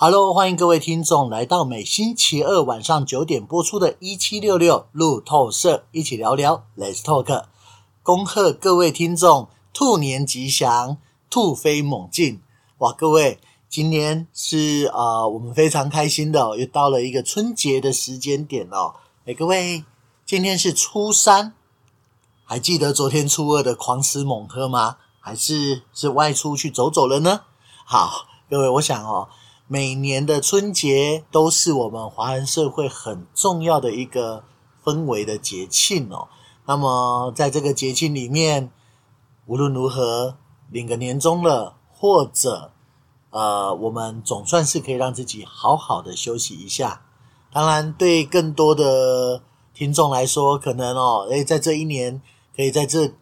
Hello，欢迎各位听众来到每星期二晚上九点播出的《一七六六路透社》，一起聊聊，Let's talk。恭贺各位听众，兔年吉祥，兔飞猛进！哇，各位，今年是呃我们非常开心的，又到了一个春节的时间点哦。哎，各位，今天是初三，还记得昨天初二的狂吃猛喝吗？还是是外出去走走了呢？好，各位，我想哦。每年的春节都是我们华人社会很重要的一个氛围的节庆哦。那么在这个节庆里面，无论如何领个年终了，或者呃，我们总算是可以让自己好好的休息一下。当然，对更多的听众来说，可能哦，诶，在这一年，可以在这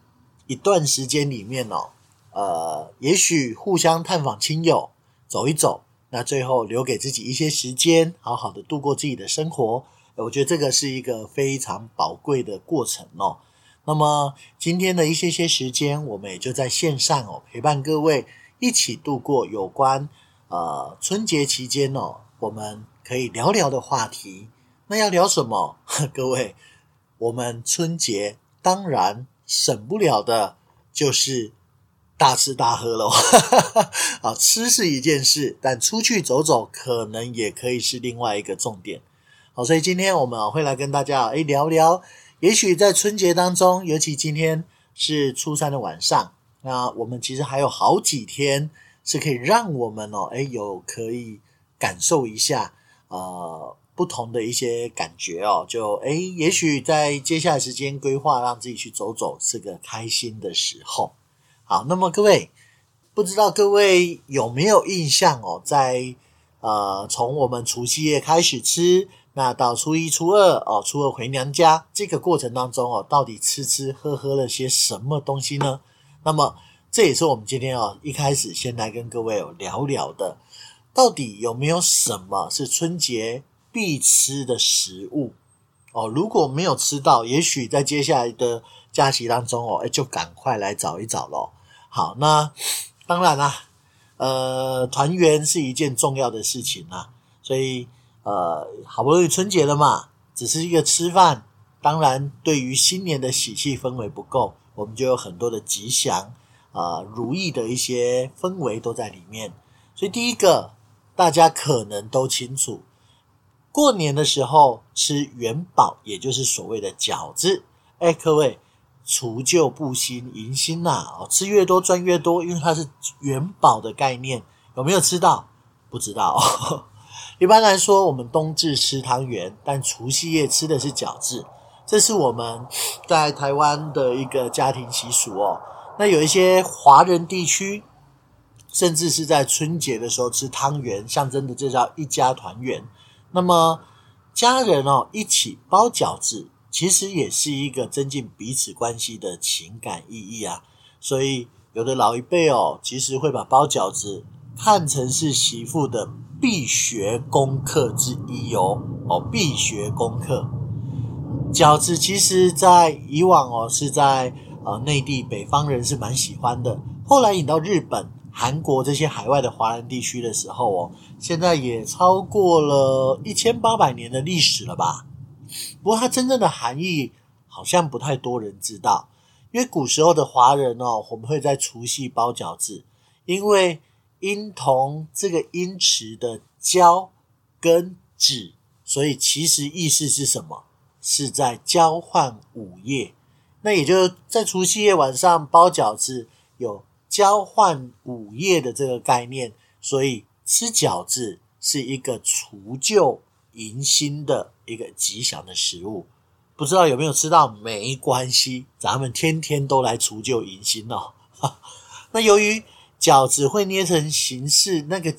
一段时间里面哦，呃，也许互相探访亲友，走一走。那最后留给自己一些时间，好好的度过自己的生活，我觉得这个是一个非常宝贵的过程哦。那么今天的一些些时间，我们也就在线上哦，陪伴各位一起度过有关呃春节期间哦，我们可以聊聊的话题。那要聊什么？各位，我们春节当然省不了的就是。大吃大喝喽，啊，吃是一件事，但出去走走可能也可以是另外一个重点。好，所以今天我们会来跟大家诶聊聊，也许在春节当中，尤其今天是初三的晚上，那我们其实还有好几天是可以让我们哦，诶有可以感受一下呃不同的一些感觉哦，就诶也许在接下来时间规划，让自己去走走是个开心的时候。好，那么各位，不知道各位有没有印象哦？在呃，从我们除夕夜开始吃，那到初一、初二哦，初二回娘家这个过程当中哦，到底吃吃喝喝了些什么东西呢？那么这也是我们今天哦一开始先来跟各位有聊聊的，到底有没有什么是春节必吃的食物哦？如果没有吃到，也许在接下来的假期当中哦，诶就赶快来找一找喽。好，那当然啦，呃，团圆是一件重要的事情啊，所以呃，好不容易春节了嘛，只是一个吃饭，当然对于新年的喜气氛围不够，我们就有很多的吉祥啊、如意的一些氛围都在里面。所以第一个，大家可能都清楚，过年的时候吃元宝，也就是所谓的饺子，哎，各位。除旧布新，迎新呐！哦，吃越多赚越多，因为它是元宝的概念。有没有吃到？不知道。一般来说，我们冬至吃汤圆，但除夕夜吃的是饺子。这是我们在台湾的一个家庭习俗哦。那有一些华人地区，甚至是在春节的时候吃汤圆，象征的这叫一家团圆。那么家人哦一起包饺子。其实也是一个增进彼此关系的情感意义啊，所以有的老一辈哦，其实会把包饺子看成是媳妇的必学功课之一哦，哦，必学功课。饺子其实在以往哦，是在呃内地北方人是蛮喜欢的，后来引到日本、韩国这些海外的华人地区的时候哦，现在也超过了一千八百年的历史了吧。不过，它真正的含义好像不太多人知道。因为古时候的华人哦，我们会在除夕包饺子，因为音同这个音词的“交”跟“子”，所以其实意思是什么？是在交换午夜。那也就是在除夕夜晚上包饺子，有交换午夜的这个概念，所以吃饺子是一个除旧。迎新的一个吉祥的食物，不知道有没有吃到？没关系，咱们天天都来除旧迎新哦。那由于饺子会捏成形式，那个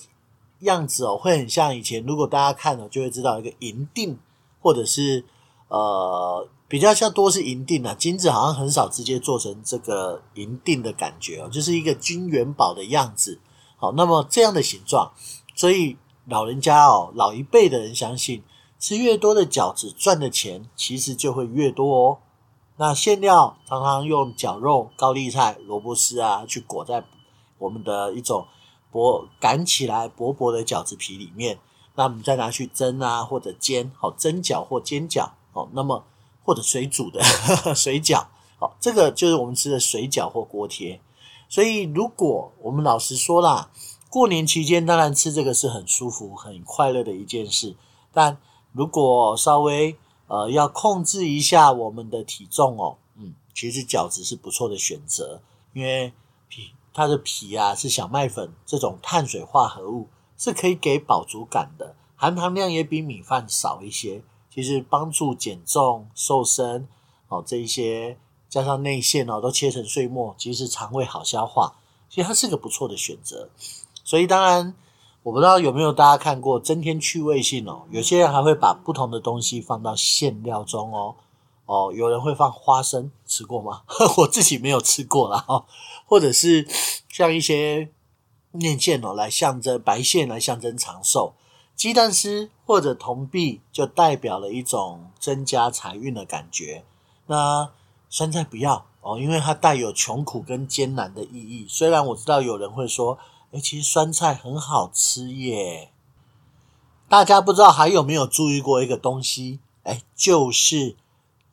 样子哦，会很像以前。如果大家看了，就会知道一个银锭，或者是呃比较像多是银锭啊，金子好像很少直接做成这个银锭的感觉哦，就是一个金元宝的样子。好，那么这样的形状，所以。老人家哦，老一辈的人相信，吃越多的饺子，赚的钱其实就会越多哦。那馅料常常用绞肉、高丽菜、萝卜丝啊，去裹在我们的一种薄擀起来薄薄的饺子皮里面，那我们再拿去蒸啊或者煎，好蒸饺或煎饺，好，那么或者水煮的呵呵 水饺，好，这个就是我们吃的水饺或锅贴。所以如果我们老实说啦，过年期间当然吃这个是很舒服、很快乐的一件事，但如果稍微呃要控制一下我们的体重哦，嗯，其实饺子是不错的选择，因为皮。它的皮啊是小麦粉这种碳水化合物，是可以给饱足感的，含糖量也比米饭少一些。其实帮助减重、瘦身哦，这一些加上内馅哦，都切成碎末，其实肠胃好消化，其实它是个不错的选择。所以当然，我不知道有没有大家看过增添趣味性哦，有些人还会把不同的东西放到馅料中哦。哦，有人会放花生，吃过吗？我自己没有吃过啦。哦，或者是像一些面线哦，来象征白线来象征长寿，鸡蛋丝或者铜币就代表了一种增加财运的感觉。那酸菜不要哦，因为它带有穷苦跟艰难的意义。虽然我知道有人会说，其实酸菜很好吃耶。大家不知道还有没有注意过一个东西？就是。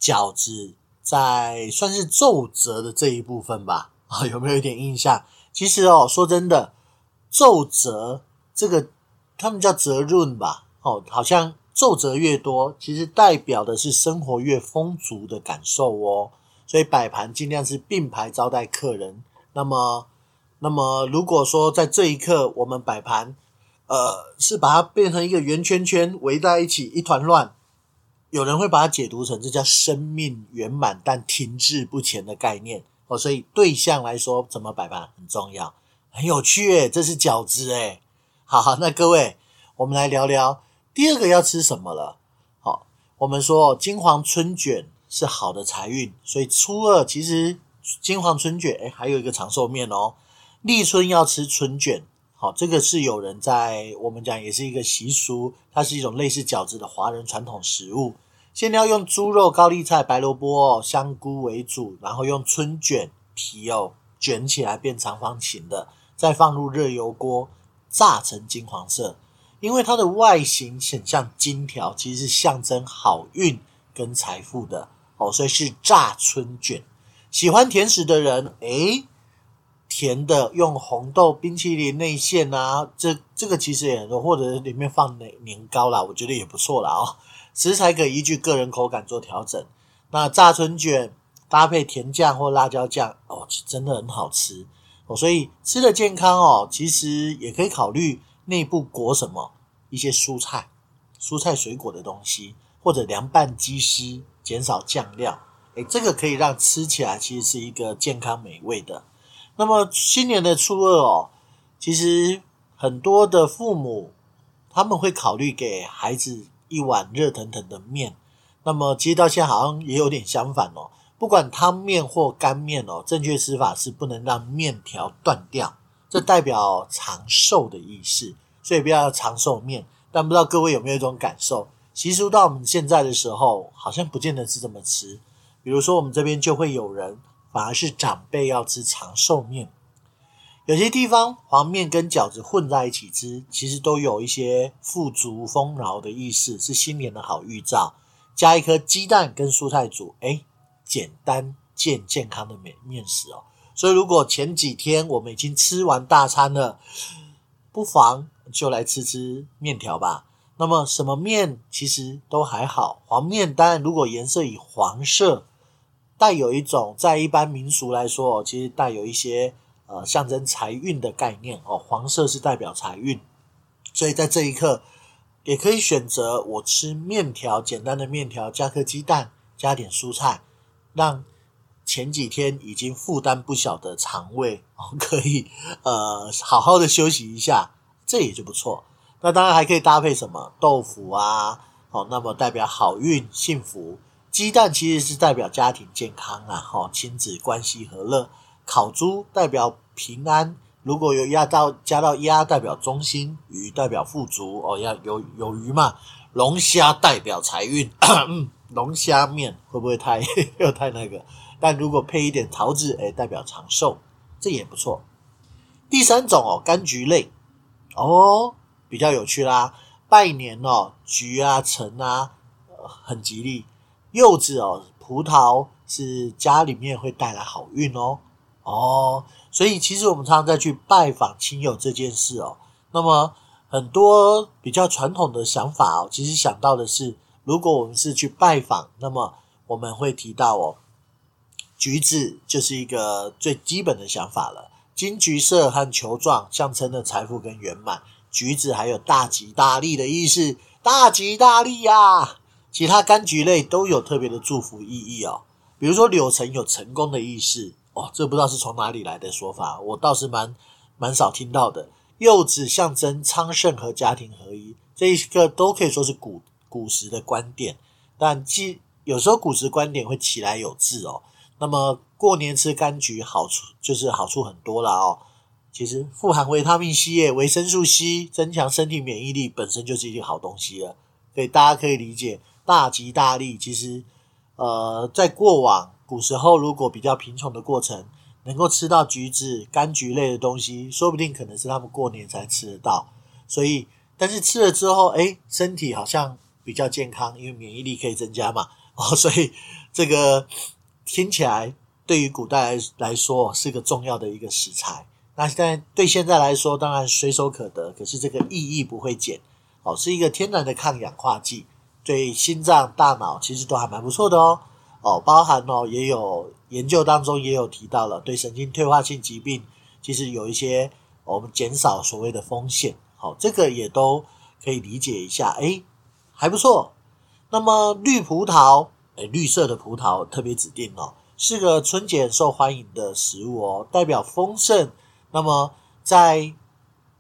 饺子在算是皱褶的这一部分吧，啊，有没有一点印象？其实哦，说真的，皱褶这个他们叫褶润吧，哦，好像皱褶越多，其实代表的是生活越丰足的感受哦。所以摆盘尽量是并排招待客人。那么，那么如果说在这一刻我们摆盘，呃，是把它变成一个圆圈圈围在一起，一团乱。有人会把它解读成这叫生命圆满但停滞不前的概念哦，所以对象来说怎么摆盘很重要，很有趣诶，这是饺子诶，好好，那各位我们来聊聊第二个要吃什么了。好，我们说金黄春卷是好的财运，所以初二其实金黄春卷诶，还有一个长寿面哦，立春要吃春卷。好，这个是有人在我们讲也是一个习俗，它是一种类似饺子的华人传统食物。先要用猪肉、高丽菜、白萝卜、香菇为主，然后用春卷皮哦卷起来变长方形的，再放入热油锅炸成金黄色。因为它的外形很像金条，其实是象征好运跟财富的哦，所以是炸春卷。喜欢甜食的人，诶，甜的用红豆冰淇淋内馅啊，这这个其实也很多，或者里面放年年糕啦，我觉得也不错啦哦。食材可以依据个人口感做调整。那炸春卷搭配甜酱或辣椒酱哦，真的很好吃哦。所以吃的健康哦，其实也可以考虑内部裹什么一些蔬菜、蔬菜水果的东西，或者凉拌鸡丝，减少酱料。诶，这个可以让吃起来其实是一个健康美味的。那么新年的初二哦，其实很多的父母他们会考虑给孩子。一碗热腾腾的面，那么其实到现在好像也有点相反哦。不管汤面或干面哦，正确吃法是不能让面条断掉，这代表长寿的意思，所以不要长寿面。但不知道各位有没有一种感受，习俗到我们现在的时候，好像不见得是这么吃。比如说我们这边就会有人，反而是长辈要吃长寿面。有些地方黄面跟饺子混在一起吃，其实都有一些富足丰饶的意思，是新年的好预兆。加一颗鸡蛋跟蔬菜煮，诶，简单健健康的美面食哦。所以如果前几天我们已经吃完大餐了，不妨就来吃吃面条吧。那么什么面其实都还好，黄面当然如果颜色以黄色，带有一种在一般民俗来说，其实带有一些。呃，象征财运的概念哦，黄色是代表财运，所以在这一刻也可以选择我吃面条，简单的面条加颗鸡蛋，加点蔬菜，让前几天已经负担不小的肠胃 哦，可以呃好好的休息一下，这也就不错。那当然还可以搭配什么豆腐啊，哦，那么代表好运幸福。鸡蛋其实是代表家庭健康啊，哈，亲子关系和乐。烤猪代表平安，如果有压到加到鸭，代表忠心；鱼代表富足哦，要有有鱼嘛。龙虾代表财运，龙虾面会不会太 又太那个？但如果配一点桃子，诶，代表长寿，这也不错。第三种哦，柑橘类哦，比较有趣啦。拜年哦，橘啊、橙啊，很吉利。柚子哦，葡萄是家里面会带来好运哦。哦，所以其实我们常常在去拜访亲友这件事哦，那么很多比较传统的想法哦，其实想到的是，如果我们是去拜访，那么我们会提到哦，橘子就是一个最基本的想法了。金橘色和球状象征的财富跟圆满，橘子还有大吉大利的意思，大吉大利呀！其他柑橘类都有特别的祝福意义哦，比如说柳橙有成功的意思哦，这不知道是从哪里来的说法，我倒是蛮蛮少听到的。柚子象征昌盛和家庭合一，这一个都可以说是古古时的观点，但既有时候古时观点会起来有字哦。那么过年吃柑橘好处就是好处很多啦哦，其实富含维他命 C，维生素 C，增强身体免疫力本身就是一件好东西了。所以大家可以理解大吉大利。其实呃，在过往古时候，如果比较贫穷的过程，能够吃到橘子、柑橘类的东西，说不定可能是他们过年才吃得到。所以，但是吃了之后，哎，身体好像比较健康，因为免疫力可以增加嘛。哦，所以这个。听起来对于古代来来说是个重要的一个食材，那现在对现在来说当然随手可得，可是这个意义不会减哦，是一个天然的抗氧化剂，对心脏、大脑其实都还蛮不错的哦哦，包含哦也有研究当中也有提到了，对神经退化性疾病其实有一些我们减少所谓的风险，好，这个也都可以理解一下，诶，还不错。那么绿葡萄。诶，绿色的葡萄特别指定哦，是个春节很受欢迎的食物哦，代表丰盛。那么在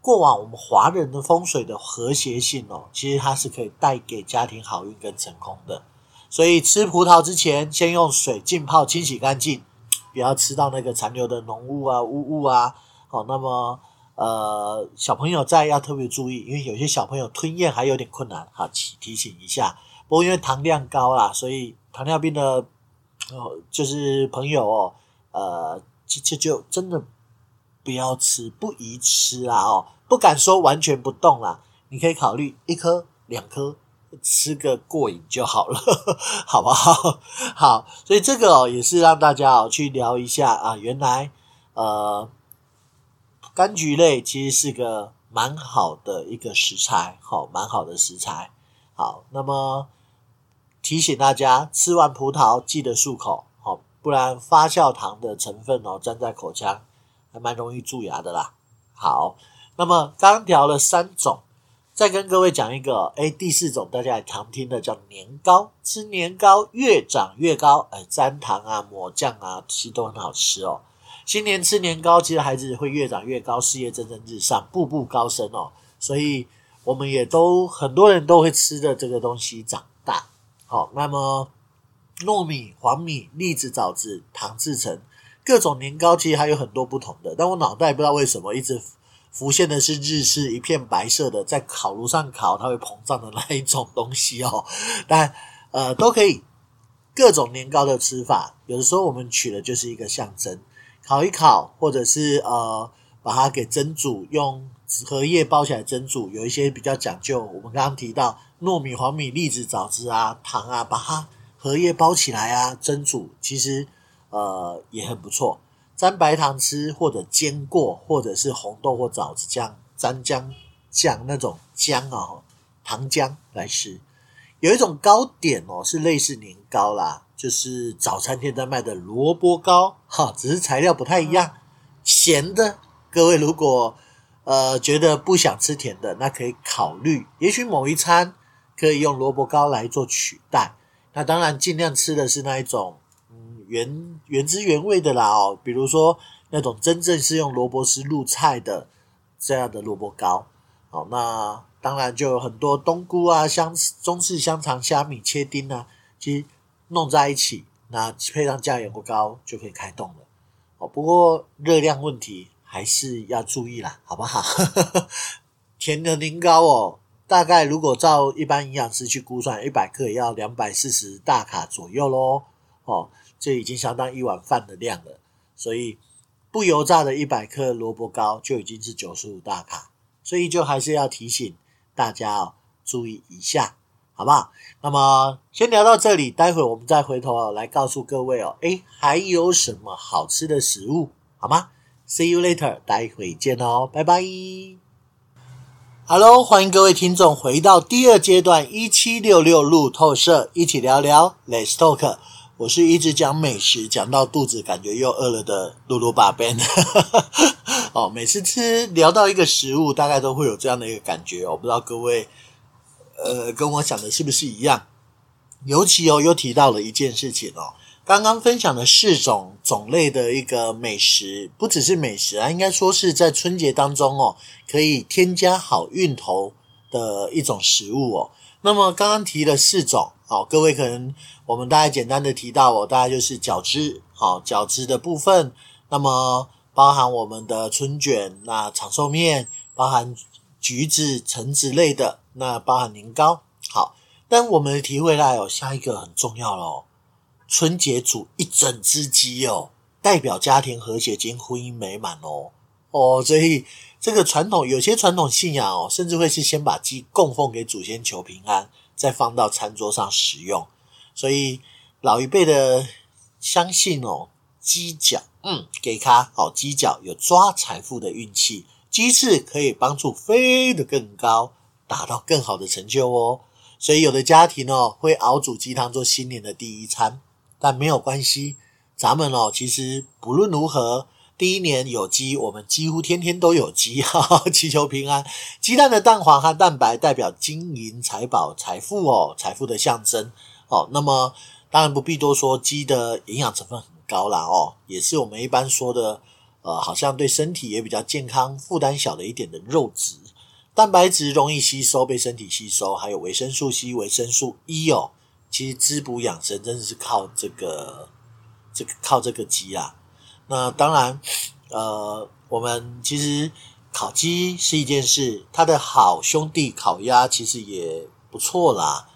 过往我们华人的风水的和谐性哦，其实它是可以带给家庭好运跟成功的。所以吃葡萄之前，先用水浸泡清洗干净，不要吃到那个残留的浓雾啊、污物啊。好，那么呃，小朋友在要特别注意，因为有些小朋友吞咽还有点困难，好提提醒一下。不过因为糖量高啦，所以。糖尿病的哦，就是朋友哦，呃，就就就真的不要吃，不宜吃啊哦，不敢说完全不动啦，你可以考虑一颗两颗吃个过瘾就好了，好不好？好，所以这个哦也是让大家哦去聊一下啊，原来呃柑橘类其实是个蛮好的一个食材，好，蛮好的食材，好，那么。提醒大家，吃完葡萄记得漱口，好，不然发酵糖的成分哦，粘在口腔还蛮容易蛀牙的啦。好，那么刚调了三种，再跟各位讲一个，哎，第四种大家也常听的叫年糕，吃年糕越长越高，哎，沾糖啊，抹酱啊，其实都很好吃哦。新年吃年糕，其实孩子会越长越高，事业蒸蒸日上，步步高升哦。所以我们也都很多人都会吃的这个东西长大。好，那么糯米、黄米、栗子、枣子、糖制成各种年糕，其实还有很多不同的。但我脑袋不知道为什么一直浮现的是日式一片白色的，在烤炉上烤它会膨胀的那一种东西哦。但呃都可以，各种年糕的吃法，有的时候我们取的就是一个象征，烤一烤，或者是呃把它给蒸煮，用荷叶包起来蒸煮，有一些比较讲究。我们刚刚提到。糯米、黄米、栗子、枣子啊，糖啊，把它荷叶包起来啊，蒸煮，其实呃也很不错。沾白糖吃，或者煎过，或者是红豆或枣子酱沾姜酱那种姜啊，糖浆来吃。有一种糕点哦，是类似年糕啦，就是早餐店在卖的萝卜糕，哈，只是材料不太一样，咸的。各位如果呃觉得不想吃甜的，那可以考虑，也许某一餐。可以用萝卜糕来做取代，那当然尽量吃的是那一种，嗯，原原汁原味的啦哦，比如说那种真正是用萝卜丝入菜的这样的萝卜糕，好，那当然就有很多冬菇啊、香中式香肠、虾米切丁啊，其实弄在一起，那配上酱油膏就可以开动了。哦，不过热量问题还是要注意啦，好不好？甜的年糕哦。大概如果照一般营养师去估算，一百克也要两百四十大卡左右喽。哦，这已经相当一碗饭的量了。所以不油炸的一百克萝卜糕就已经是九十五大卡。所以就还是要提醒大家哦，注意一下，好不好？那么先聊到这里，待会我们再回头哦来告诉各位哦，诶，还有什么好吃的食物，好吗？See you later，待会见哦，拜拜。Hello，欢迎各位听众回到第二阶段一七六六路透社，一起聊聊，Let's talk。我是一直讲美食，讲到肚子感觉又饿了的露露爸 Ben。哦，每次吃聊到一个食物，大概都会有这样的一个感觉。我不知道各位，呃，跟我想的是不是一样？尤其哦，又提到了一件事情哦，刚刚分享的四种种类的一个美食，不只是美食啊，应该说是在春节当中哦，可以添加好运头的一种食物哦。那么刚刚提了四种。好，各位可能我们大概简单的提到哦，大概就是饺子，好，饺子的部分，那么包含我们的春卷，那长寿面，包含橘子、橙子类的，那包含年糕。好，但我们提回来哦，下一个很重要咯，春节煮一整只鸡哦，代表家庭和谐兼婚姻美满哦哦，所以这个传统有些传统信仰哦，甚至会是先把鸡供奉给祖先求平安。再放到餐桌上食用，所以老一辈的相信哦，鸡脚，嗯，给它好鸡脚有抓财富的运气，鸡翅可以帮助飞得更高，达到更好的成就哦。所以有的家庭哦会熬煮鸡汤做新年的第一餐，但没有关系，咱们哦其实不论如何。第一年有鸡，我们几乎天天都有鸡，哈哈，祈求平安。鸡蛋的蛋黄和蛋白代表金银财宝、财富哦，财富的象征哦。那么当然不必多说，鸡的营养成分很高啦哦，也是我们一般说的呃，好像对身体也比较健康、负担小的一点的肉质。蛋白质容易吸收，被身体吸收，还有维生素 C、维生素 E 哦。其实滋补养生真的是靠这个，这个靠这个鸡啊。那当然，呃，我们其实烤鸡是一件事，它的好兄弟烤鸭其实也不错啦。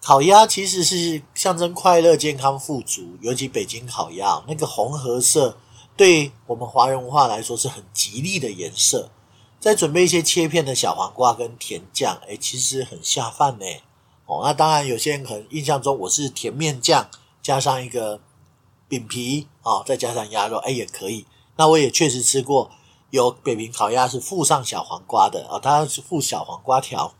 烤鸭其实是象征快乐、健康、富足，尤其北京烤鸭那个红褐色，对我们华人文化来说是很吉利的颜色。再准备一些切片的小黄瓜跟甜酱，诶，其实很下饭呢。哦，那当然有些人可能印象中我是甜面酱加上一个。饼皮啊、哦，再加上鸭肉，哎，也可以。那我也确实吃过，有北平烤鸭是附上小黄瓜的啊、它是附小黄瓜条。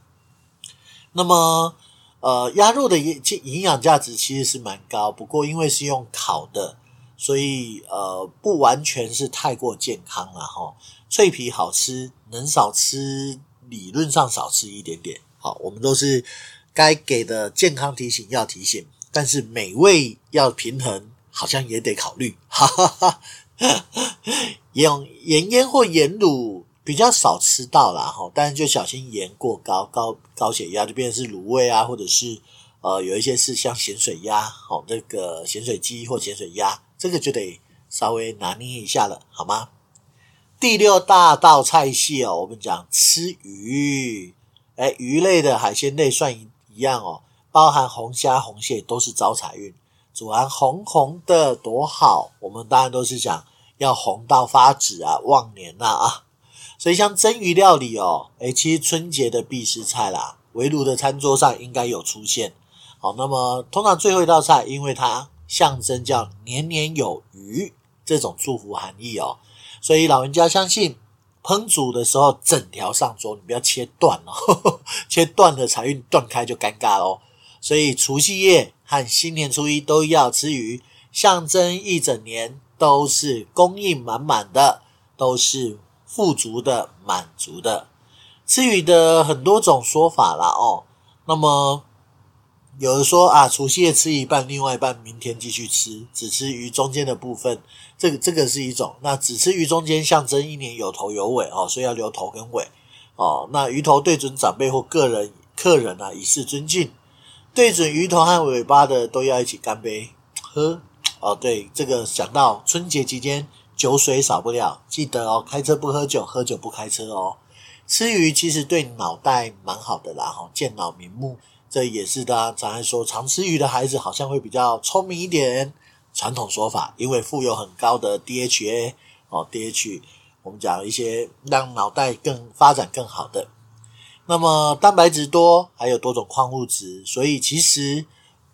那么，呃，鸭肉的营营养价值其实是蛮高，不过因为是用烤的，所以呃，不完全是太过健康了哈、哦。脆皮好吃，能少吃，理论上少吃一点点。好，我们都是该给的健康提醒要提醒，但是美味要平衡。好像也得考虑，哈哈哈。盐盐腌或盐卤比较少吃到啦，哈，但是就小心盐过高，高高血压就变成是卤味啊，或者是呃有一些是像咸水鸭，哦，那个咸水鸡或咸水鸭，这个就得稍微拿捏一下了，好吗？第六大道菜系哦，我们讲吃鱼，诶鱼类的海鲜类算一一样哦，包含红虾、红蟹都是招财运。煮完红红的多好，我们当然都是讲要红到发紫啊，旺年呐啊！所以像蒸鱼料理哦，诶，其实春节的必食菜啦，围炉的餐桌上应该有出现。好，那么通常最后一道菜，因为它象征叫年年有余这种祝福含义哦，所以老人家相信烹煮的时候整条上桌，你不要切断哦，切断了财运断开就尴尬喽。所以除夕夜和新年初一都要吃鱼，象征一整年都是供应满满的，都是富足的、满足的。吃鱼的很多种说法啦哦。那么有人说啊，除夕夜吃一半，另外一半明天继续吃，只吃鱼中间的部分。这个这个是一种。那只吃鱼中间，象征一年有头有尾哦，所以要留头跟尾哦。那鱼头对准长辈或个人客人啊，以示尊敬。对准鱼头和尾巴的都要一起干杯喝哦。对，这个想到春节期间酒水少不了，记得哦，开车不喝酒，喝酒不开车哦。吃鱼其实对脑袋蛮好的啦，哈，健脑明目，这也是大家常爱说，常吃鱼的孩子好像会比较聪明一点。传统说法，因为富有很高的 DHA 哦，DH 我们讲一些让脑袋更发展更好的。那么蛋白质多，还有多种矿物质，所以其实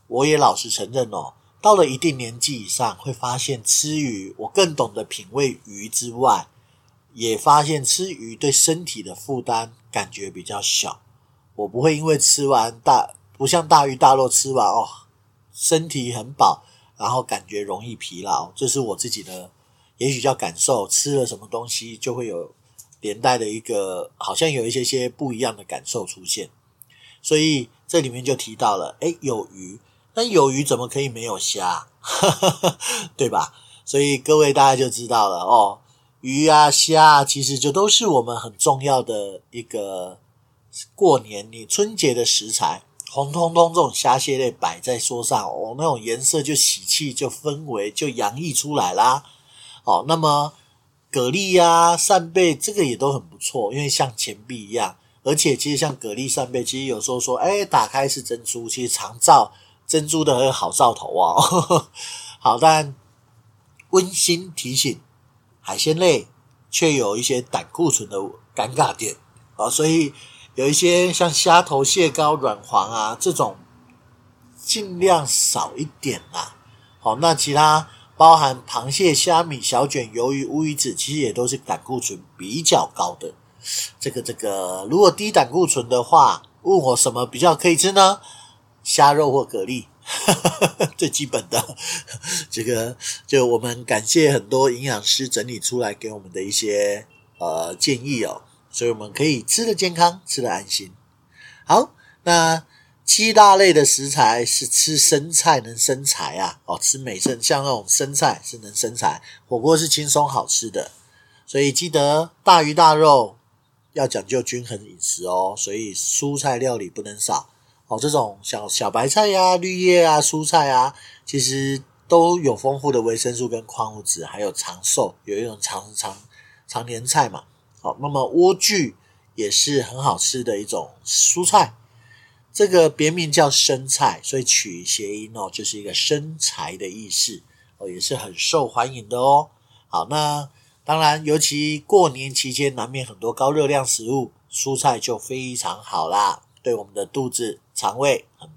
我也老实承认哦，到了一定年纪以上，会发现吃鱼，我更懂得品味鱼之外，也发现吃鱼对身体的负担感觉比较小。我不会因为吃完大，不像大鱼大肉吃完哦，身体很饱，然后感觉容易疲劳，这是我自己的。也许叫感受，吃了什么东西就会有连带的一个，好像有一些些不一样的感受出现。所以这里面就提到了，诶，有鱼，那有鱼怎么可以没有虾？对吧？所以各位大家就知道了哦，鱼啊虾啊，其实就都是我们很重要的一个过年你春节的食材。红彤彤这种虾蟹类摆在桌上，哦，那种颜色就喜气，就氛围就洋溢出来啦。哦，那么蛤蜊呀、扇贝这个也都很不错，因为像钱币一样，而且其实像蛤蜊、扇贝，其实有时候说，哎，打开是珍珠，其实常照珍珠的很好兆头啊。好，但温馨提醒，海鲜类却有一些胆固醇的尴尬点啊，所以有一些像虾头、蟹膏、软黄啊这种，尽量少一点啦。好，那其他。包含螃蟹、虾米、小卷、鱿鱼、乌鱼子，其实也都是胆固醇比较高的。这个这个，如果低胆固醇的话，问我什么比较可以吃呢？虾肉或蛤蜊，最基本的。这个就我们感谢很多营养师整理出来给我们的一些呃建议哦，所以我们可以吃得健康，吃得安心。好，那。七大类的食材是吃生菜能生财啊！哦，吃美生像那种生菜是能生财，火锅是轻松好吃的，所以记得大鱼大肉要讲究均衡饮食哦。所以蔬菜料理不能少哦。这种小小白菜呀、啊、绿叶啊、蔬菜啊，其实都有丰富的维生素跟矿物质，还有长寿，有一种长长长年菜嘛。好，那么莴苣也是很好吃的一种蔬菜。这个别名叫生菜，所以取谐音哦，就是一个生财的意思哦，也是很受欢迎的哦。好，那当然，尤其过年期间，难免很多高热量食物，蔬菜就非常好啦，对我们的肚子、肠胃很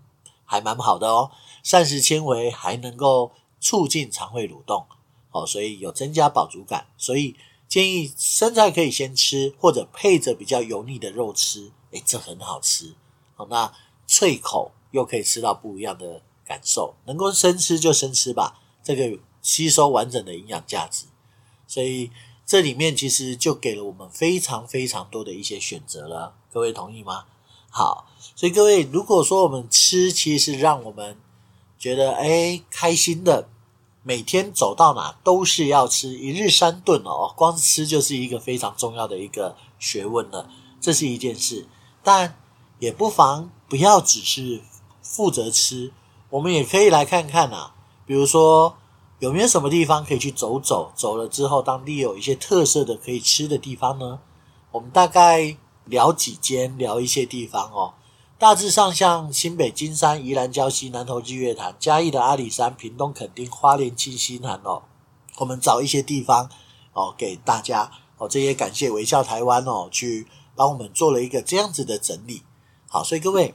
还蛮好的哦。膳食纤维还能够促进肠胃蠕动哦，所以有增加饱足感。所以建议生菜可以先吃，或者配着比较油腻的肉吃，诶，这很好吃。好，那。脆口又可以吃到不一样的感受，能够生吃就生吃吧，这个吸收完整的营养价值，所以这里面其实就给了我们非常非常多的一些选择了，各位同意吗？好，所以各位如果说我们吃，其实是让我们觉得诶开心的，每天走到哪都是要吃，一日三顿哦，光吃就是一个非常重要的一个学问了，这是一件事，但也不妨。不要只是负责吃，我们也可以来看看啊。比如说，有没有什么地方可以去走走？走了之后，当地有一些特色的可以吃的地方呢？我们大概聊几间，聊一些地方哦。大致上，像新北金山、宜兰礁溪、南投日月潭、嘉义的阿里山、屏东垦丁、花莲七星潭哦。我们找一些地方哦，给大家哦。这也感谢微笑台湾哦，去帮我们做了一个这样子的整理。好，所以各位，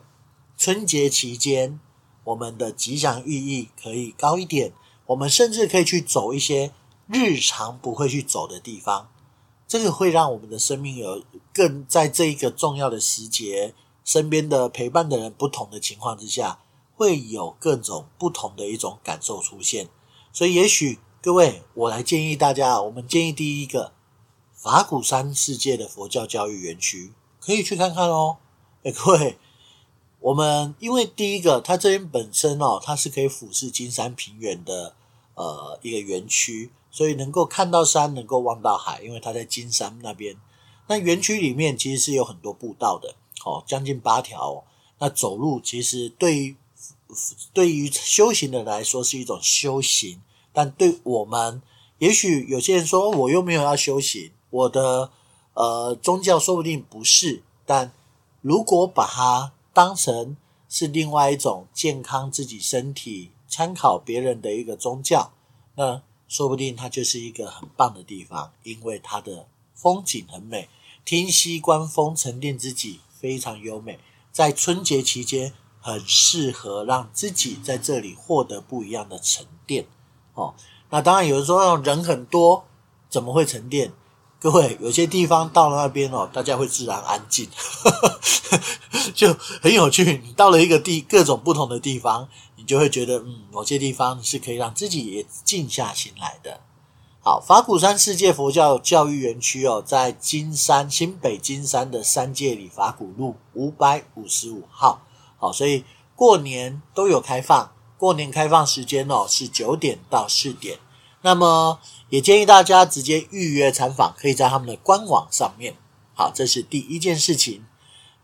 春节期间我们的吉祥寓意可以高一点，我们甚至可以去走一些日常不会去走的地方，这个会让我们的生命有更在这一个重要的时节，身边的陪伴的人不同的情况之下，会有各种不同的一种感受出现。所以，也许各位，我来建议大家，我们建议第一个法鼓山世界的佛教教育园区可以去看看哦。哎，各位，我们因为第一个，它这边本身哦，它是可以俯视金山平原的呃一个园区，所以能够看到山，能够望到海，因为它在金山那边。那园区里面其实是有很多步道的，哦，将近八条哦。那走路其实对于对于修行的来说是一种修行，但对我们，也许有些人说我又没有要修行，我的呃宗教说不定不是，但。如果把它当成是另外一种健康自己身体、参考别人的一个宗教，那说不定它就是一个很棒的地方，因为它的风景很美，听溪观风，沉淀自己非常优美。在春节期间，很适合让自己在这里获得不一样的沉淀。哦，那当然有人说人很多，怎么会沉淀？各位，有些地方到了那边哦，大家会自然安静，就很有趣。你到了一个地，各种不同的地方，你就会觉得，嗯，某些地方是可以让自己也静下心来的。好，法鼓山世界佛教教育园区哦，在金山新北金山的三界里法鼓路五百五十五号。好，所以过年都有开放，过年开放时间哦是九点到四点。那么也建议大家直接预约参访，可以在他们的官网上面。好，这是第一件事情。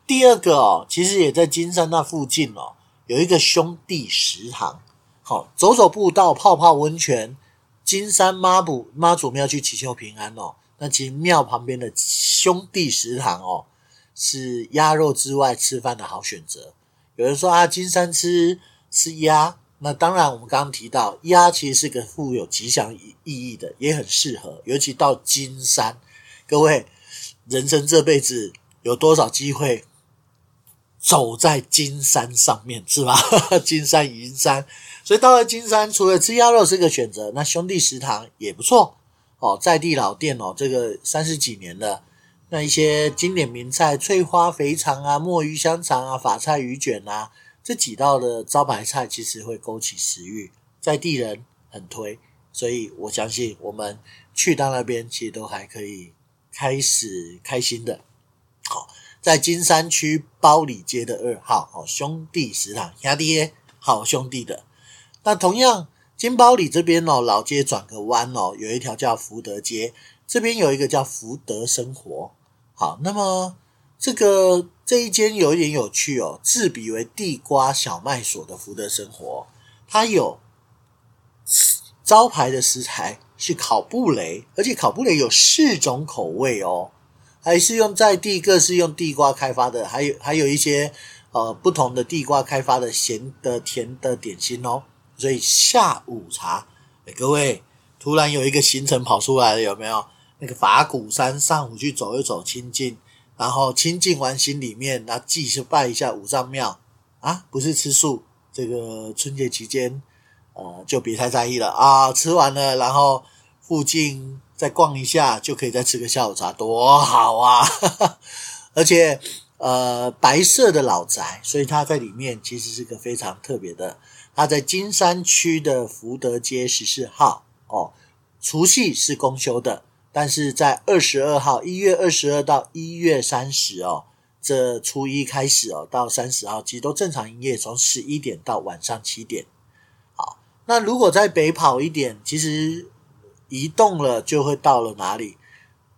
第二个哦，其实也在金山那附近哦，有一个兄弟食堂。好，走走步道，泡泡温泉。金山妈祖妈祖庙去祈求平安哦。那其实庙旁边的兄弟食堂哦，是鸭肉之外吃饭的好选择。有人说啊，金山吃吃鸭。那当然，我们刚刚提到鸭其实是个富有吉祥意义的，也很适合。尤其到金山，各位，人生这辈子有多少机会走在金山上面，是吧？金山银山，所以到了金山，除了吃鸭肉是个选择，那兄弟食堂也不错哦，在地老店哦，这个三十几年了，那一些经典名菜，翠花肥肠啊，墨鱼香肠啊，法菜鱼卷啊。这几道的招牌菜其实会勾起食欲，在地人很推，所以我相信我们去到那边其实都还可以开始开心的。好，在金山区包里街的二号，好兄弟食堂，兄弟好兄弟的。那同样金包里这边哦，老街转个弯哦，有一条叫福德街，这边有一个叫福德生活。好，那么。这个这一间有一点有趣哦，自比为地瓜小麦所的福德生活，它有招牌的食材是烤布雷，而且烤布雷有四种口味哦，还是用在地各是用地瓜开发的，还有还有一些呃不同的地瓜开发的咸的甜的点心哦，所以下午茶，哎，各位突然有一个行程跑出来了，有没有？那个法鼓山上午去走一走，亲近。然后清净完心里面，然后继续拜一下五脏庙啊，不是吃素。这个春节期间，呃，就别太在意了啊。吃完了，然后附近再逛一下，就可以再吃个下午茶，多好啊！而且，呃，白色的老宅，所以它在里面其实是个非常特别的。它在金山区的福德街十四号哦，除夕是公休的。但是在二十二号，一月二十二到一月三十哦，这初一开始哦，到三十号其实都正常营业，从十一点到晚上七点。好，那如果在北跑一点，其实移动了就会到了哪里？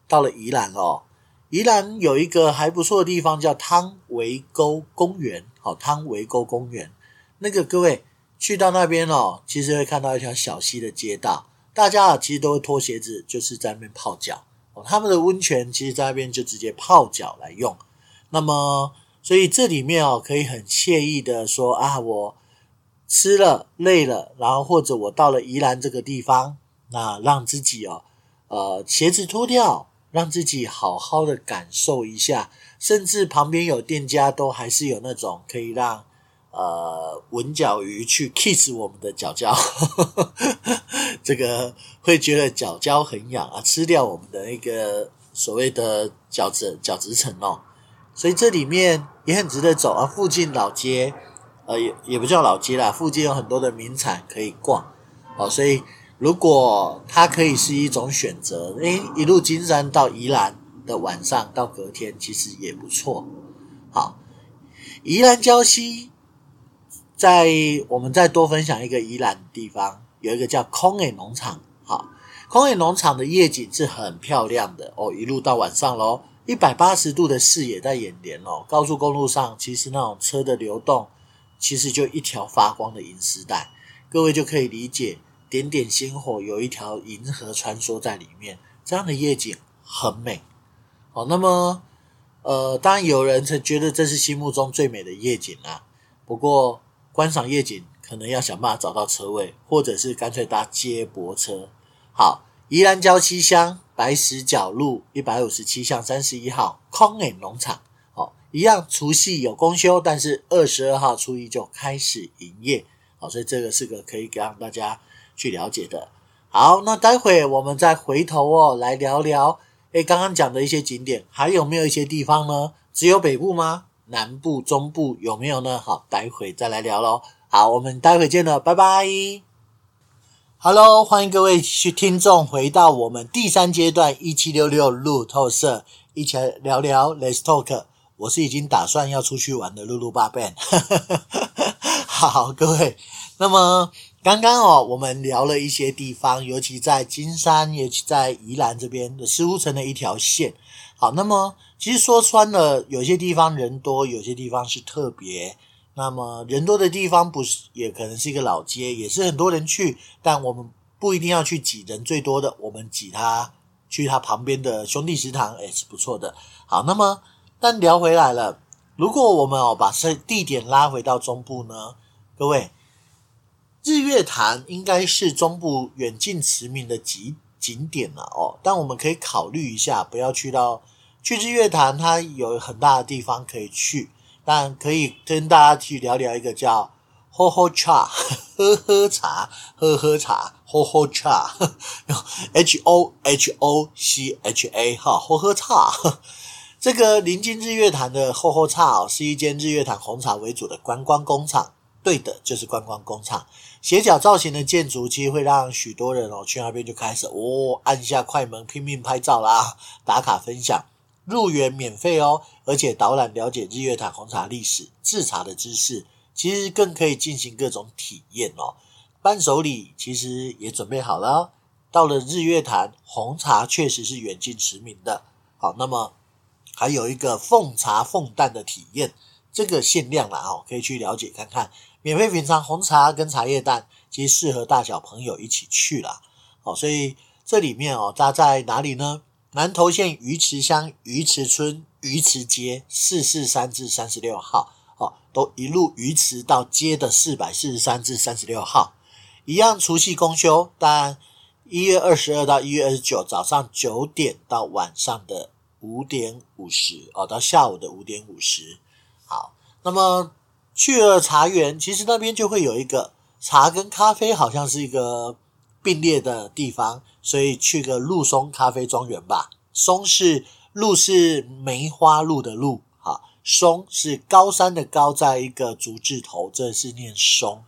到了宜兰哦。宜兰有一个还不错的地方叫汤围沟公园，好，汤围沟公园，那个各位去到那边哦，其实会看到一条小溪的街道。大家啊，其实都会脱鞋子，就是在那边泡脚哦。他们的温泉其实在那边就直接泡脚来用。那么，所以这里面哦，可以很惬意的说啊，我吃了累了，然后或者我到了宜兰这个地方，那让自己哦，呃，鞋子脱掉，让自己好好的感受一下。甚至旁边有店家都还是有那种可以让。呃，文脚鱼去 kiss 我们的脚脚，这个会觉得脚脚很痒啊，吃掉我们的那个所谓的角质角质层哦，所以这里面也很值得走啊。附近老街，呃，也也不叫老街啦，附近有很多的名产可以逛哦。所以如果它可以是一种选择，诶，一路金山到宜兰的晚上到隔天，其实也不错。好，宜兰礁溪。在我们再多分享一个宜兰的地方，有一个叫空野农场。好，空野农场的夜景是很漂亮的哦，一路到晚上喽，一百八十度的视野在眼帘哦。高速公路上其实那种车的流动，其实就一条发光的银丝带，各位就可以理解，点点星火有一条银河穿梭在里面，这样的夜景很美。好，那么呃，当然有人曾觉得这是心目中最美的夜景啊，不过。观赏夜景，可能要想办法找到车位，或者是干脆搭接驳车。好，宜兰礁溪乡白石角路一百五十七巷三十一号空眼农场，哦，一样除夕有公休，但是二十二号初一就开始营业，好，所以这个是个可以让大家去了解的。好，那待会我们再回头哦来聊聊，诶，刚刚讲的一些景点，还有没有一些地方呢？只有北部吗？南部、中部有没有呢？好，待会再来聊喽。好，我们待会见了，拜拜。Hello，欢迎各位去听众回到我们第三阶段一七六六路透社，一起来聊聊 Let's Talk。我是已经打算要出去玩的露露爸 Ben。好，各位，那么刚刚哦，我们聊了一些地方，尤其在金山，尤其在宜兰这边的石沪城的一条线。好，那么其实说穿了，有些地方人多，有些地方是特别。那么人多的地方不是也可能是一个老街，也是很多人去，但我们不一定要去挤人最多的，我们挤他去他旁边的兄弟食堂，也是不错的。好，那么但聊回来了，如果我们哦把这地点拉回到中部呢，各位，日月潭应该是中部远近驰名的景景点了哦，但我们可以考虑一下，不要去到。去日月潭，它有很大的地方可以去，但可以跟大家去聊聊一个叫“喝喝茶”，喝喝茶，喝喝茶，喝喝茶，H O H O C H A 哈，喝喝茶。这个临近日月潭的喝喝茶哦，是一间日月潭红茶为主的观光工厂。对的，就是观光工厂。斜角造型的建筑，其实会让许多人哦去那边就开始哦按下快门，拼命拍照啦，打卡分享。入园免费哦，而且导览了解日月潭红茶历史、制茶的知识，其实更可以进行各种体验哦。伴手礼其实也准备好了。到了日月潭，红茶确实是远近驰名的。好，那么还有一个奉茶奉诞的体验，这个限量啦哦，可以去了解看看。免费品尝红茶跟茶叶蛋，其实适合大小朋友一起去啦。好，所以这里面哦，它在哪里呢？南投县鱼池乡鱼池村鱼池街四四三至三十六号，哦，都一路鱼池到街的四百四十三至三十六号，一样除夕公休，但一月二十二到一月二十九早上九点到晚上的五点五十，哦，到下午的五点五十。好，那么去了茶园，其实那边就会有一个茶跟咖啡，好像是一个并列的地方。所以去个鹿松咖啡庄园吧。松是鹿是梅花鹿的鹿，哈，松是高山的高，在一个竹字头，这是念松。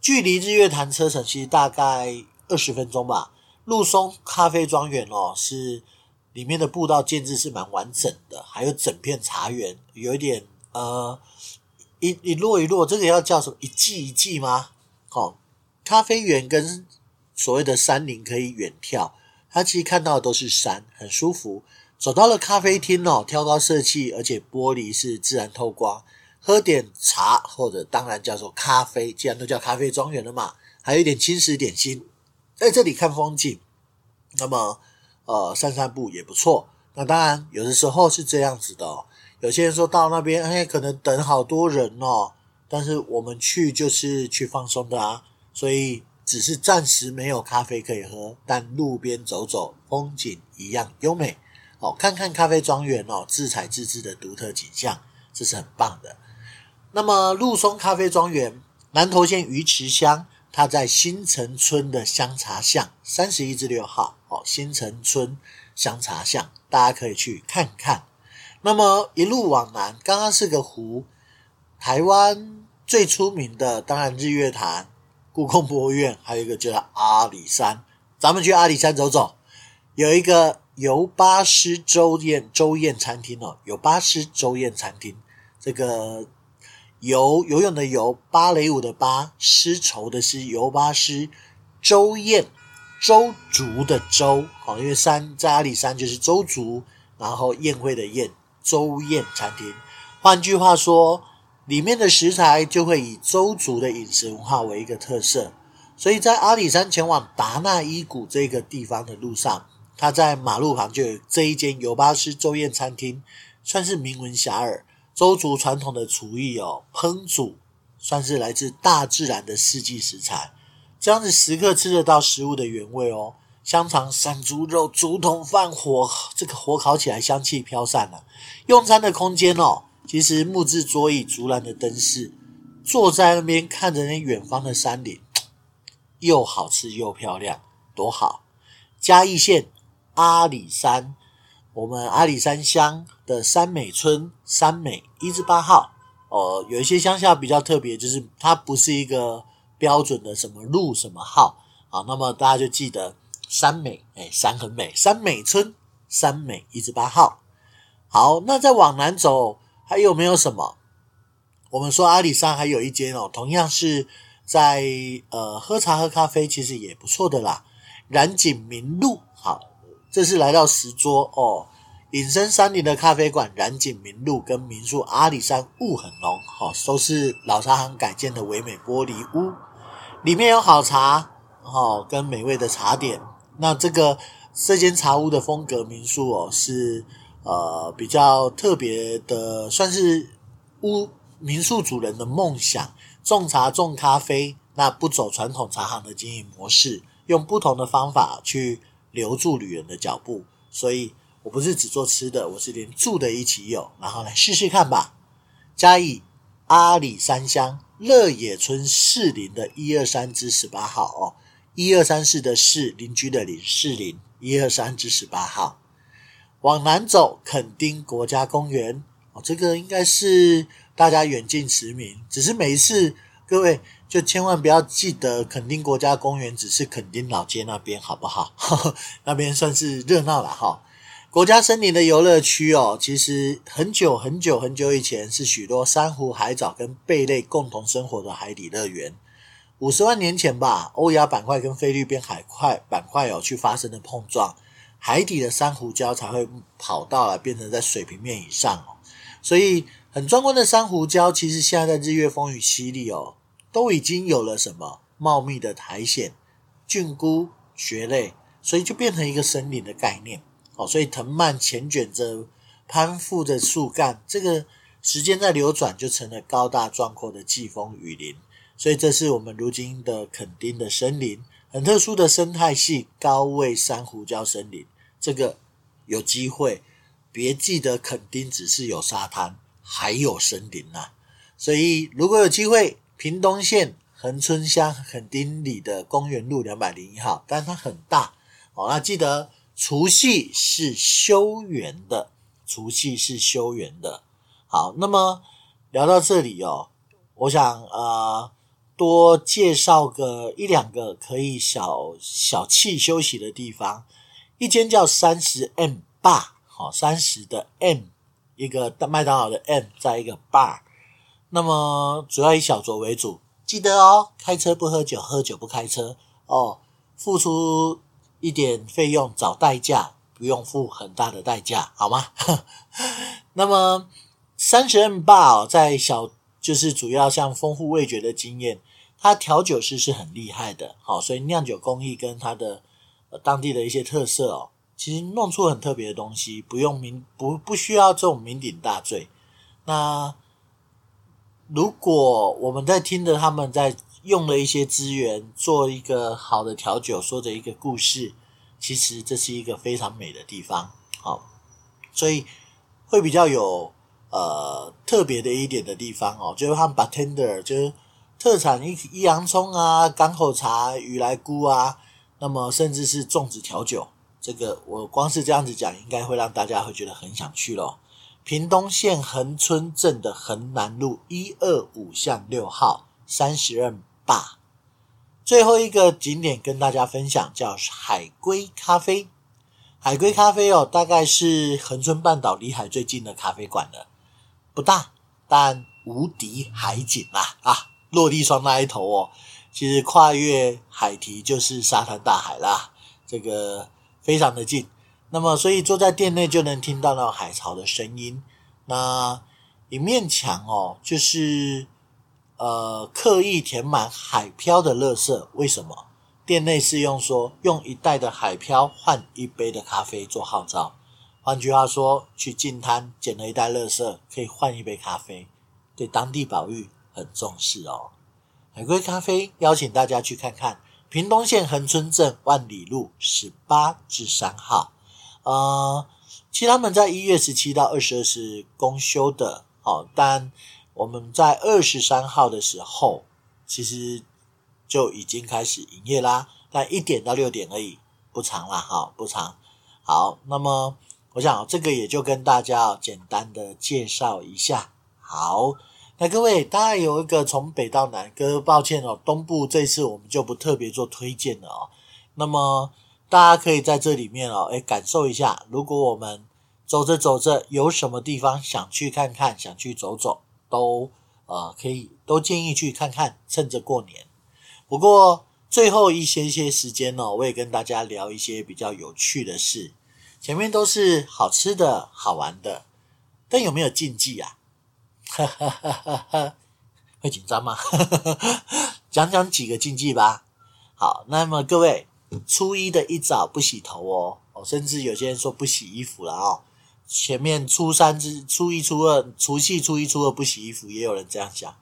距离日月潭车程其实大概二十分钟吧。鹿松咖啡庄园哦，是里面的步道建置是蛮完整的，还有整片茶园，有一点呃一一落一落，这个要叫什么一季一季吗？哦，咖啡园跟。所谓的山林可以远眺，它其实看到的都是山，很舒服。走到了咖啡厅哦，挑高设计，而且玻璃是自然透光。喝点茶或者当然叫做咖啡，既然都叫咖啡庄园了嘛，还有一点轻食点心，在这里看风景，那么呃散散步也不错。那当然有的时候是这样子的哦，有些人说到那边，哎，可能等好多人哦，但是我们去就是去放松的啊，所以。只是暂时没有咖啡可以喝，但路边走走，风景一样优美。哦，看看咖啡庄园哦，自采自制的独特景象，这是很棒的。那么，鹿松咖啡庄园，南投县鱼池乡，它在新城村的香茶巷三十一至六号。哦，新城村香茶巷，大家可以去看看。那么一路往南，刚刚是个湖，台湾最出名的当然日月潭。故宫博物院，还有一个叫阿里山，咱们去阿里山走走。有一个游巴师舟宴周宴餐厅哦，游巴师舟宴餐厅。这个游游泳的游，芭蕾舞的芭，丝绸的丝，游巴师舟宴周族的周，好，因为山在阿里山就是周族，然后宴会的宴，周宴餐厅。换句话说。里面的食材就会以周族的饮食文化为一个特色，所以在阿里山前往达纳伊谷这个地方的路上，它在马路旁就有这一间尤巴斯周宴餐厅，算是名闻遐迩。周族传统的厨艺哦，烹煮算是来自大自然的四季食材，这样子时刻吃得到食物的原味哦。香肠、山猪肉、竹筒饭火，这个火烤起来香气飘散了。用餐的空间哦，其实木质桌椅、竹篮的灯饰，坐在那边看着那远方的山林，又好吃又漂亮，多好！嘉义县阿里山，我们阿里山乡的山美村山美一至八号哦，有一些乡下比较特别，就是它不是一个标准的什么路什么号啊，那么大家就记得。山美，哎，山很美，山美村，山美一至八号。好，那再往南走，还有没有什么？我们说阿里山还有一间哦，同样是在呃喝茶喝咖啡，其实也不错的啦。染井名录，好，这是来到石桌哦，隐身山林的咖啡馆，染井名录跟民宿阿里山雾很浓，好，都是老茶行改建的唯美玻璃屋，里面有好茶，好，跟美味的茶点。那这个这间茶屋的风格民宿哦，是呃比较特别的，算是屋民宿主人的梦想，种茶种咖啡，那不走传统茶行的经营模式，用不同的方法去留住旅人的脚步。所以我不是只做吃的，我是连住的一起有，然后来试试看吧。嘉义阿里山乡乐野村士林的一二三之十八号哦。一二三四的四邻居的邻士林一二三至十八号，往南走垦丁国家公园哦，这个应该是大家远近驰名。只是每一次各位就千万不要记得垦丁国家公园只是垦丁老街那边好不好？那边算是热闹了哈。国家森林的游乐区哦，其实很久很久很久以前是许多珊瑚、海藻跟贝类共同生活的海底乐园。五十万年前吧，欧亚板块跟菲律宾海块板块有去发生的碰撞，海底的珊瑚礁才会跑到了变成在水平面以上哦。所以很壮观的珊瑚礁，其实现在在日月风雨犀利哦，都已经有了什么茂密的苔藓、菌菇、蕨类，所以就变成一个森林的概念哦。所以藤蔓前卷着攀附着树干，这个时间在流转，就成了高大壮阔的季风雨林。所以这是我们如今的垦丁的森林，很特殊的生态系高位珊瑚礁森林。这个有机会，别记得垦丁只是有沙滩，还有森林呐、啊。所以如果有机会，屏东县恒春乡垦丁里的公园路两百零一号，但它很大哦。那记得除夕是休园的，除夕是休园的。好，那么聊到这里哦，我想呃。多介绍个一两个可以小小憩休息的地方，一间叫三十 M Bar，好，三十的 M，一个麦当劳的 M，在一个 Bar，那么主要以小酌为主，记得哦，开车不喝酒，喝酒不开车哦，付出一点费用找代驾，不用付很大的代价，好吗？那么三十 M Bar 哦，在小。就是主要像丰富味觉的经验，它调酒师是很厉害的，好，所以酿酒工艺跟它的当地的一些特色哦，其实弄出很特别的东西，不用名不不需要这种酩酊大醉。那如果我们在听着他们在用了一些资源做一个好的调酒，说着一个故事，其实这是一个非常美的地方，好，所以会比较有。呃，特别的一点的地方哦，就是他们 bartender 就是特产一一洋葱啊、港口茶、雨来菇啊，那么甚至是粽子调酒，这个我光是这样子讲，应该会让大家会觉得很想去咯。屏东县恒春镇的恒南路一二五巷六号三十任坝，最后一个景点跟大家分享叫海龟咖啡。海龟咖啡哦，大概是恒春半岛离海最近的咖啡馆了。不大，但无敌海景啦！啊，落地窗那一头哦，其实跨越海堤就是沙滩大海啦，这个非常的近。那么，所以坐在店内就能听到那种海潮的声音。那一面墙哦，就是呃刻意填满海漂的垃圾。为什么？店内是用说用一袋的海漂换一杯的咖啡做号召。换句话说，去净滩捡了一袋垃圾，可以换一杯咖啡，对当地保育很重视哦。海龟咖啡邀请大家去看看屏东县恒春镇万里路十八至三号。呃，其实他们在一月十七到二十二是公休的，哦，但我们在二十三号的时候，其实就已经开始营业啦，但一点到六点而已，不长啦，哈，不长。好，那么我想这个也就跟大家简单的介绍一下。好，那各位，大概有一个从北到南，哥抱歉哦，东部这次我们就不特别做推荐了哦。那么大家可以在这里面哦，诶，感受一下，如果我们走着走着有什么地方想去看看，想去走走，都呃可以都建议去看看，趁着过年。不过最后一些些时间呢，我也跟大家聊一些比较有趣的事。前面都是好吃的、好玩的，但有没有禁忌啊？哈哈哈哈哈，会紧张吗？讲讲几个禁忌吧。好，那么各位，初一的一早不洗头哦，哦，甚至有些人说不洗衣服了哦。前面初三之初一、初二、除夕、初一、初二不洗衣服，也有人这样讲。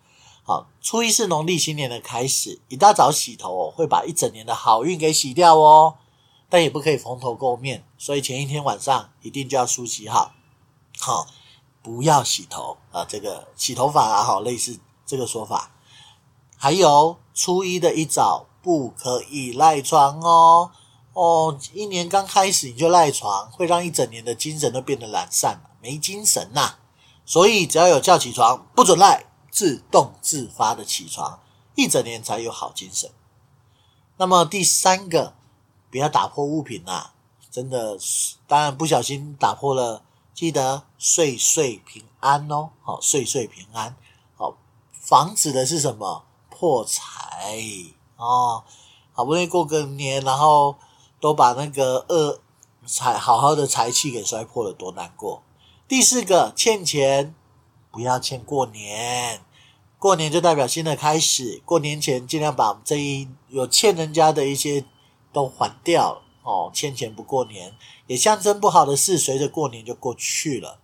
好，初一是农历新年的开始，一大早洗头哦，会把一整年的好运给洗掉哦。但也不可以蓬头垢面，所以前一天晚上一定就要梳洗好，好，不要洗头啊，这个洗头发啊，好，类似这个说法。还有初一的一早不可以赖床哦，哦，一年刚开始你就赖床，会让一整年的精神都变得懒散，没精神呐。所以只要有叫起床，不准赖，自动自发的起床，一整年才有好精神。那么第三个。不要打破物品呐！真的，当然不小心打破了，记得岁岁平安哦。好，岁岁平安，好，防止的是什么？破财哦。好不容易过个年，然后都把那个恶财好好的财气给摔破了，多难过。第四个，欠钱不要欠过年，过年就代表新的开始，过年前尽量把这一有欠人家的一些。都还掉了哦，欠钱不过年，也象征不好的事随着过年就过去了。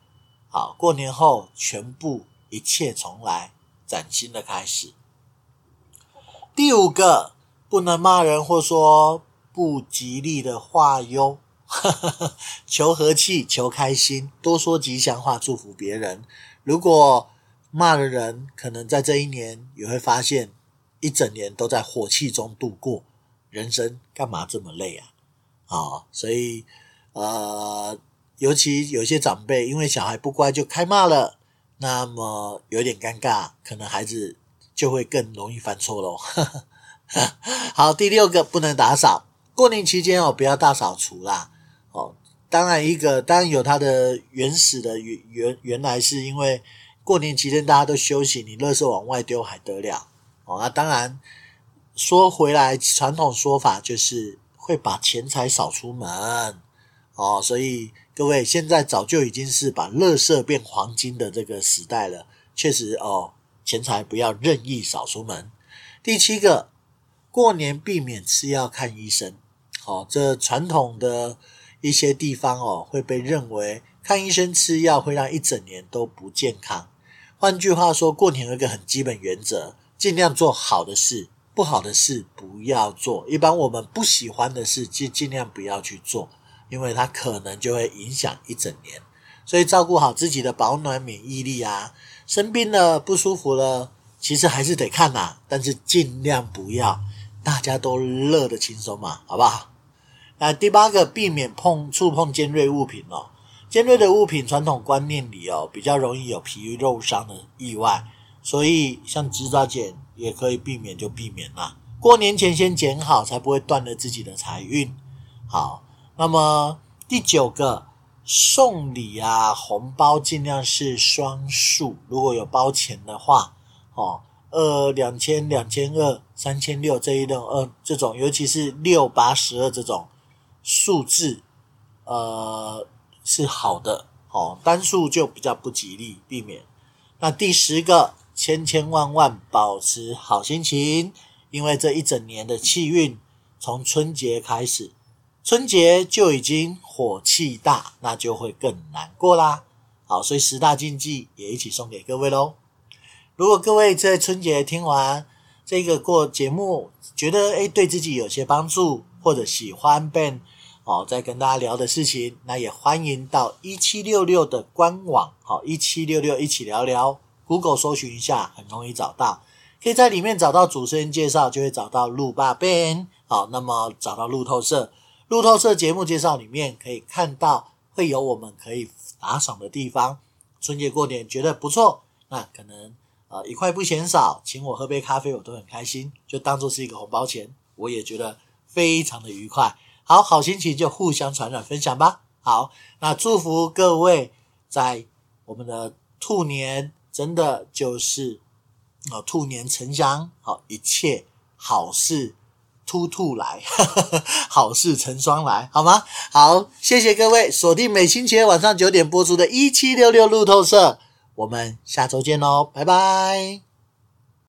好，过年后全部一切重来，崭新的开始。第五个，不能骂人或说不吉利的话哟。求和气，求开心，多说吉祥话，祝福别人。如果骂了人，可能在这一年也会发现，一整年都在火气中度过。人生干嘛这么累啊？啊、哦，所以呃，尤其有些长辈因为小孩不乖就开骂了，那么有点尴尬，可能孩子就会更容易犯错喽。好，第六个不能打扫，过年期间哦，不要大扫除啦。哦，当然一个当然有它的原始的原原原来是因为过年期间大家都休息，你垃圾往外丢还得了？哦，那当然。说回来，传统说法就是会把钱财扫出门哦，所以各位现在早就已经是把垃圾变黄金的这个时代了。确实哦，钱财不要任意扫出门。第七个，过年避免吃药看医生。好、哦，这传统的一些地方哦，会被认为看医生吃药会让一整年都不健康。换句话说，过年有一个很基本原则，尽量做好的事。不好的事不要做，一般我们不喜欢的事就尽量不要去做，因为它可能就会影响一整年。所以照顾好自己的保暖免疫力啊，生病了不舒服了，其实还是得看呐、但是尽量不要，大家都乐得轻松嘛，好不好？那第八个，避免碰触碰尖锐物品哦，尖锐的物品传统观念里哦，比较容易有皮肉伤的意外，所以像指甲剪。也可以避免就避免啦。过年前先剪好，才不会断了自己的财运。好，那么第九个送礼啊，红包尽量是双数，如果有包钱的话，哦，二两千、两千二、三千六这一种，呃，这种尤其是六八十二这种数字，呃，是好的。哦，单数就比较不吉利，避免。那第十个。千千万万保持好心情，因为这一整年的气运从春节开始，春节就已经火气大，那就会更难过啦。好，所以十大禁忌也一起送给各位喽。如果各位在春节听完这个过节目觉得诶对自己有些帮助，或者喜欢 Ben 哦在跟大家聊的事情，那也欢迎到一七六六的官网，好一七六六一起聊聊，Google 搜寻一下，很容易找到，可以在里面找到主持人介绍，就会找到路霸 Ben，好，那么找到路透社，路透社节目介绍里面可以看到会有我们可以打赏的地方，春节过年觉得不错，那可能。呃，一块不嫌少，请我喝杯咖啡，我都很开心，就当做是一个红包钱，我也觉得非常的愉快。好，好心情就互相传染分享吧。好，那祝福各位在我们的兔年，真的就是啊，兔年成祥，好，一切好事突突来，呵 呵好事成双来，好吗？好，谢谢各位锁定每星期晚上九点播出的《一七六六路透社》。我们下周见喽，拜拜。